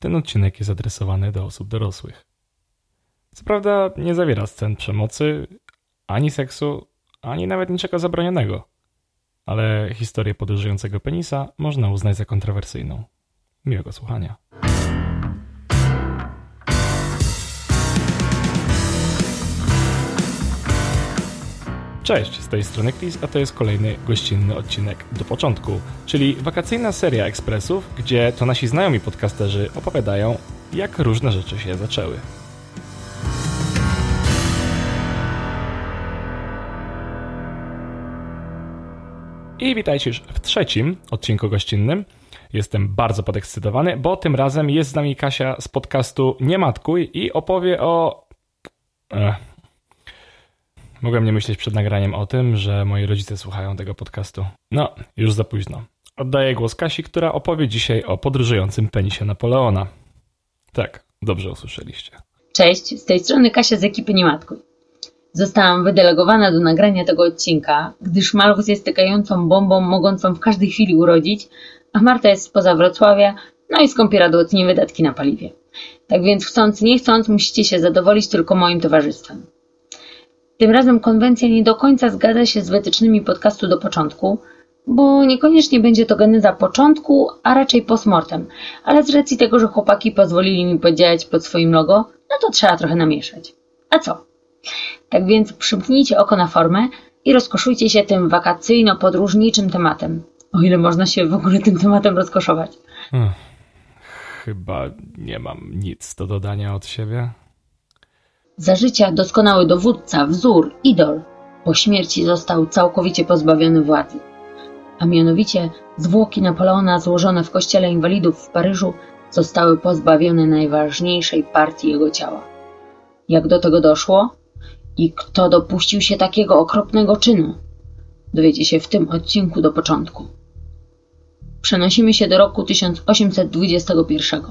ten odcinek jest adresowany do osób dorosłych. Co prawda nie zawiera scen przemocy, ani seksu, ani nawet niczego zabronionego, ale historię podróżującego penisa można uznać za kontrowersyjną. Miłego słuchania. Cześć, z tej strony Chris, a to jest kolejny gościnny odcinek do początku, czyli wakacyjna seria ekspresów, gdzie to nasi znajomi podcasterzy opowiadają, jak różne rzeczy się zaczęły. I witajcie już w trzecim odcinku gościnnym. Jestem bardzo podekscytowany, bo tym razem jest z nami Kasia z podcastu Nie Matkuj i opowie o... Ech. Mogłem nie myśleć przed nagraniem o tym, że moi rodzice słuchają tego podcastu. No, już za późno. Oddaję głos Kasi, która opowie dzisiaj o podróżującym penisie Napoleona. Tak, dobrze usłyszeliście. Cześć, z tej strony Kasia z ekipy Nie Matkuj. Zostałam wydelegowana do nagrania tego odcinka, gdyż Malwus jest tykającą bombą mogącą w każdej chwili urodzić, a Marta jest spoza Wrocławia, no i skąpiera dołotnie wydatki na paliwie. Tak więc chcąc nie chcąc musicie się zadowolić tylko moim towarzystwem. Tym razem konwencja nie do końca zgadza się z wytycznymi podcastu do początku, bo niekoniecznie będzie to geneza początku, a raczej postmortem, ale z racji tego, że chłopaki pozwolili mi podziałać pod swoim logo, no to trzeba trochę namieszać. A co? Tak więc przymknijcie oko na formę i rozkoszujcie się tym wakacyjno-podróżniczym tematem. O ile można się w ogóle tym tematem rozkoszować. Hmm. Chyba nie mam nic do dodania od siebie. Za życia doskonały dowódca, wzór, idol, po śmierci został całkowicie pozbawiony władzy. A mianowicie zwłoki Napoleona złożone w kościele inwalidów w Paryżu zostały pozbawione najważniejszej partii jego ciała. Jak do tego doszło? I kto dopuścił się takiego okropnego czynu? Dowiecie się w tym odcinku do początku. Przenosimy się do roku 1821.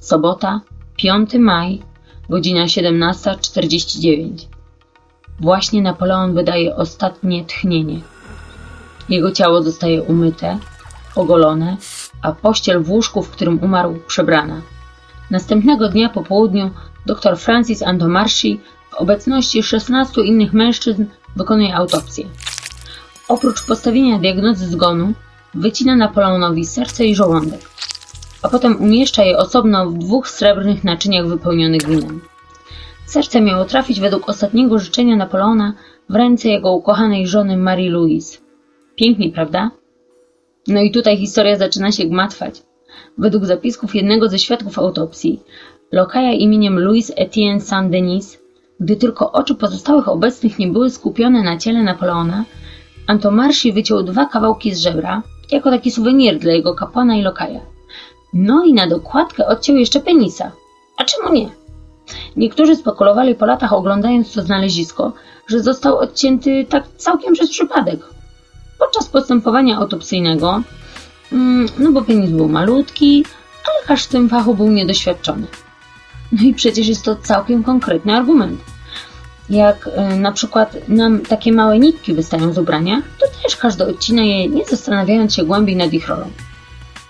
Sobota, 5 maj, godzina 17.49. Właśnie Napoleon wydaje ostatnie tchnienie. Jego ciało zostaje umyte, ogolone, a pościel w łóżku, w którym umarł, przebrana. Następnego dnia po południu dr Francis Antomarchi w obecności 16 innych mężczyzn wykonuje autopsję. Oprócz postawienia diagnozy zgonu, wycina Napoleonowi serce i żołądek, a potem umieszcza je osobno w dwóch srebrnych naczyniach wypełnionych winem. Serce miało trafić według ostatniego życzenia Napoleona w ręce jego ukochanej żony Marie Louise. Pięknie, prawda? No i tutaj historia zaczyna się gmatwać. Według zapisków jednego ze świadków autopsji, lokaja imieniem Louis Etienne Saint-Denis, gdy tylko oczy pozostałych obecnych nie były skupione na ciele Napoleona, Antomarsi wyciął dwa kawałki z żebra, jako taki suwenir dla jego kapłana i lokaja. No i na dokładkę odciął jeszcze penisa. A czemu nie? Niektórzy spekulowali po latach oglądając to znalezisko, że został odcięty tak całkiem przez przypadek. Podczas postępowania autopsyjnego, mm, no bo penis był malutki, a lekarz w tym fachu był niedoświadczony. No i przecież jest to całkiem konkretny argument. Jak y, na przykład nam takie małe nitki wystają z ubrania, to też każdy odcina je, nie zastanawiając się głębiej nad ich rolą.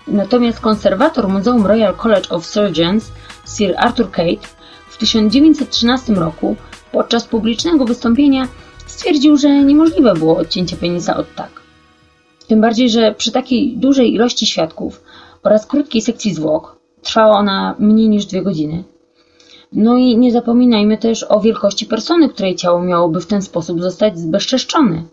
Natomiast konserwator Muzeum Royal College of Surgeons, Sir Arthur Kate, w 1913 roku podczas publicznego wystąpienia stwierdził, że niemożliwe było odcięcie penisa od tak. Tym bardziej, że przy takiej dużej ilości świadków oraz krótkiej sekcji zwłok, trwała ona mniej niż dwie godziny. No i nie zapominajmy też o wielkości persony, której ciało miałoby w ten sposób zostać zbezczeszczone.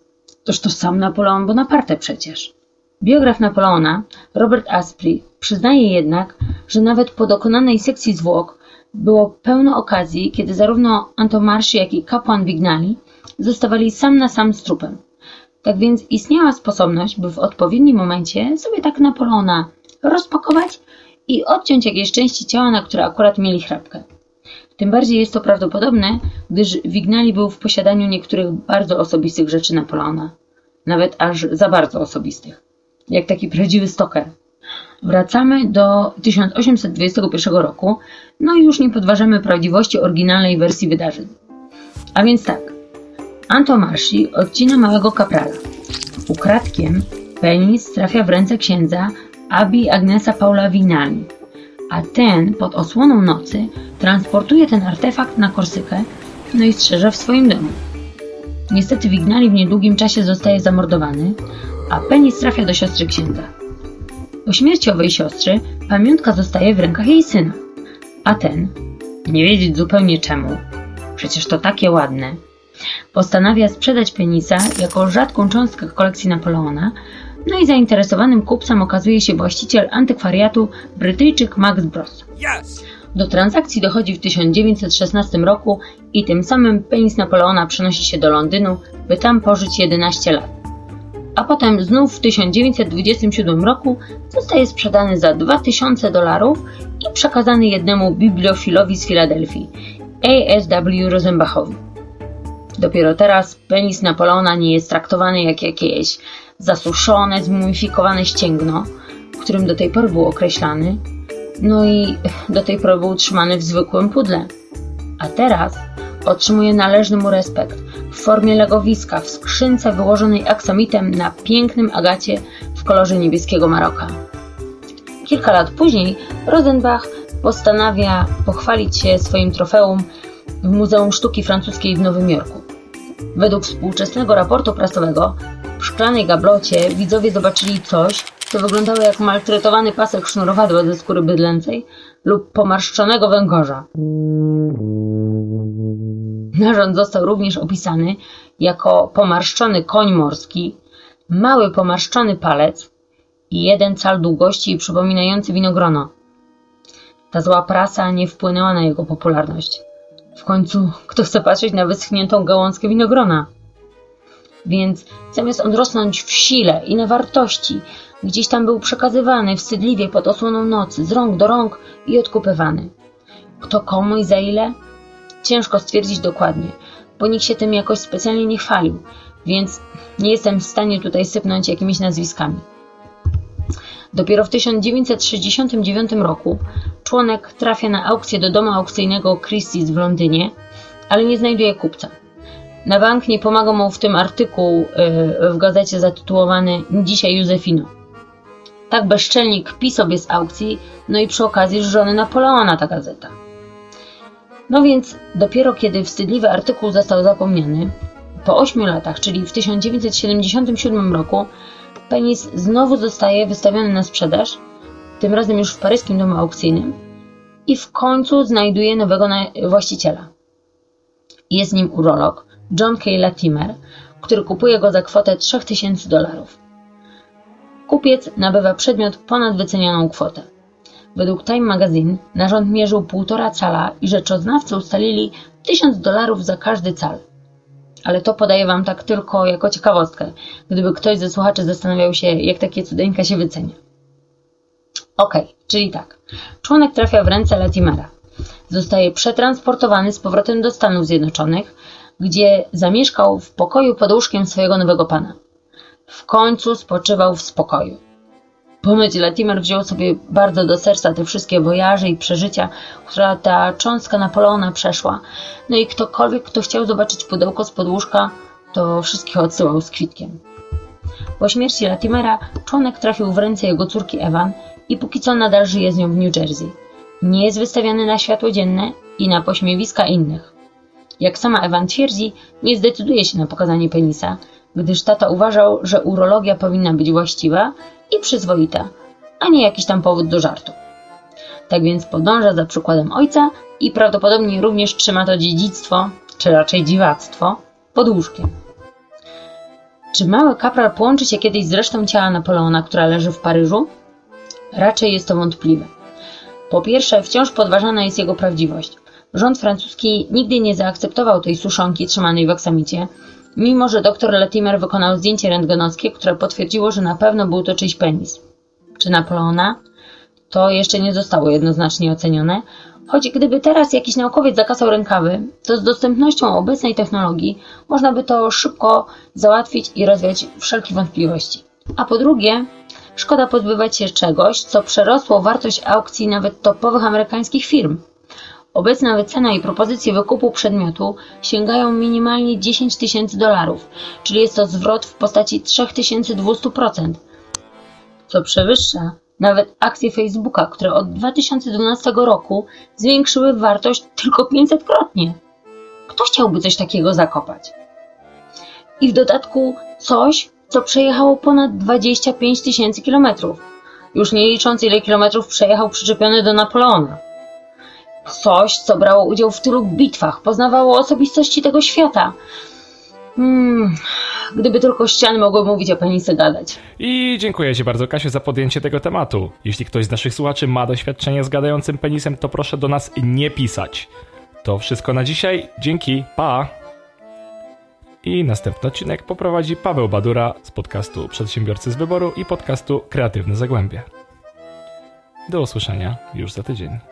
Toż to sam Napoleon Bonaparte przecież. Biograf Napoleona, Robert Asprey, przyznaje jednak, że nawet po dokonanej sekcji zwłok było pełno okazji, kiedy zarówno Antomarszy, jak i kapłan Wignali zostawali sam na sam z trupem. Tak więc istniała sposobność, by w odpowiednim momencie sobie tak Napoleona rozpakować i odciąć jakieś części ciała, na które akurat mieli chrapkę. Tym bardziej jest to prawdopodobne, gdyż Wignali był w posiadaniu niektórych bardzo osobistych rzeczy Napoleona. Nawet aż za bardzo osobistych. Jak taki prawdziwy stoker. Wracamy do 1821 roku, no i już nie podważamy prawdziwości oryginalnej wersji wydarzeń. A więc tak. Antomarsi odcina małego kaprala. Ukradkiem penis trafia w ręce księdza Abi Agnesa Paula Winali, a ten pod osłoną nocy transportuje ten artefakt na Korsykę, no i strzeże w swoim domu. Niestety Wignali w niedługim czasie zostaje zamordowany, a Penis trafia do siostry księdza. Po śmierci owej siostry pamiątka zostaje w rękach jej syna, a ten, nie wiedzieć zupełnie czemu, przecież to takie ładne, postanawia sprzedać penisa jako rzadką cząstkę kolekcji Napoleona, no i zainteresowanym kupcem okazuje się właściciel antykwariatu Brytyjczyk Max Bros. Do transakcji dochodzi w 1916 roku i tym samym penis Napoleona przenosi się do Londynu, by tam pożyć 11 lat. A potem znów w 1927 roku zostaje sprzedany za 2000 dolarów i przekazany jednemu bibliofilowi z Filadelfii, A.S.W. Rosenbachowi. Dopiero teraz penis Napoleona nie jest traktowany jak jakieś zasuszone, zmumifikowane ścięgno, którym do tej pory był określany, no i do tej pory był utrzymany w zwykłym pudle. A teraz otrzymuje należny mu respekt w formie legowiska w skrzynce wyłożonej aksamitem na pięknym agacie w kolorze niebieskiego Maroka. Kilka lat później Rosenbach postanawia pochwalić się swoim trofeum w Muzeum Sztuki Francuskiej w Nowym Jorku. Według współczesnego raportu prasowego w szklanej gablocie widzowie zobaczyli coś, co wyglądało jak maltretowany pasek sznurowadła ze skóry bydlęcej lub pomarszczonego węgorza. Narząd został również opisany jako pomarszczony koń morski, mały pomarszczony palec i jeden cal długości przypominający winogrono. Ta zła prasa nie wpłynęła na jego popularność. W końcu, kto chce patrzeć na wyschniętą gałązkę winogrona? Więc zamiast on rosnąć w sile i na wartości, gdzieś tam był przekazywany wstydliwie pod osłoną nocy, z rąk do rąk i odkupywany. Kto komu i za ile? Ciężko stwierdzić dokładnie, bo nikt się tym jakoś specjalnie nie chwalił, więc nie jestem w stanie tutaj sypnąć jakimiś nazwiskami. Dopiero w 1969 roku członek trafia na aukcję do domu aukcyjnego Christie's w Londynie, ale nie znajduje kupca. Na bank nie pomaga mu w tym artykuł y, w gazecie zatytułowany Dzisiaj Józefino. Tak bezczelnik kpi sobie z aukcji, no i przy okazji żony Napoleona ta gazeta. No więc dopiero kiedy wstydliwy artykuł został zapomniany, po ośmiu latach, czyli w 1977 roku, penis znowu zostaje wystawiony na sprzedaż, tym razem już w paryskim domu aukcyjnym i w końcu znajduje nowego właściciela. Jest nim urolog John K. Latimer, który kupuje go za kwotę 3000 dolarów. Kupiec nabywa przedmiot ponad wycenioną kwotę. Według Time Magazine narząd mierzył półtora cala i rzeczoznawcy ustalili 1000 dolarów za każdy cal. Ale to podaję Wam tak tylko jako ciekawostkę, gdyby ktoś ze słuchaczy zastanawiał się, jak takie cudeńka się wycenia. Ok, czyli tak. Członek trafia w ręce Latimera. Zostaje przetransportowany z powrotem do Stanów Zjednoczonych, gdzie zamieszkał w pokoju pod łóżkiem swojego nowego pana. W końcu spoczywał w spokoju. Pomyć Latimer wziął sobie bardzo do serca te wszystkie wojaże i przeżycia, która ta cząstka Napoleona przeszła. No i ktokolwiek, kto chciał zobaczyć pudełko z podłóżka, to wszystkich odsyłał z kwitkiem. Po śmierci Latimera członek trafił w ręce jego córki Ewan i póki co nadal żyje z nią w New Jersey. Nie jest wystawiany na światło dzienne i na pośmiewiska innych. Jak sama Ewan twierdzi, nie zdecyduje się na pokazanie penisa, gdyż tata uważał, że urologia powinna być właściwa i przyzwoita, a nie jakiś tam powód do żartu. Tak więc podąża za przykładem ojca i prawdopodobnie również trzyma to dziedzictwo, czy raczej dziwactwo, pod łóżkiem. Czy mały kapral połączy się kiedyś z resztą ciała Napoleona, która leży w Paryżu? Raczej jest to wątpliwe. Po pierwsze, wciąż podważana jest jego prawdziwość. Rząd francuski nigdy nie zaakceptował tej suszonki trzymanej w aksamicie, mimo że dr Latimer wykonał zdjęcie rentgenowskie, które potwierdziło, że na pewno był to czyjś penis. Czy Napoleona? To jeszcze nie zostało jednoznacznie ocenione, choć gdyby teraz jakiś naukowiec zakasał rękawy, to z dostępnością obecnej technologii można by to szybko załatwić i rozwiać wszelkie wątpliwości. A po drugie, szkoda pozbywać się czegoś, co przerosło wartość aukcji nawet topowych amerykańskich firm. Obecna wycena i propozycje wykupu przedmiotu sięgają minimalnie 10 tysięcy dolarów, czyli jest to zwrot w postaci 3200%, co przewyższa Nawet akcje Facebooka, które od 2012 roku zwiększyły wartość tylko 500-krotnie. Kto chciałby coś takiego zakopać? I w dodatku coś, co przejechało ponad 25 tysięcy kilometrów. Już nie licząc ile kilometrów przejechał przyczepiony do Napoleona. Coś, co brało udział w tylu bitwach, poznawało osobistości tego świata. Hmm, gdyby tylko ściany mogły mówić, a penisy gadać. I dziękuję Ci bardzo, Kasiu, za podjęcie tego tematu. Jeśli ktoś z naszych słuchaczy ma doświadczenie z gadającym penisem, to proszę do nas nie pisać. To wszystko na dzisiaj. Dzięki, pa! I następny odcinek poprowadzi Paweł Badura z podcastu Przedsiębiorcy z Wyboru i podcastu Kreatywne Zagłębie. Do usłyszenia już za tydzień.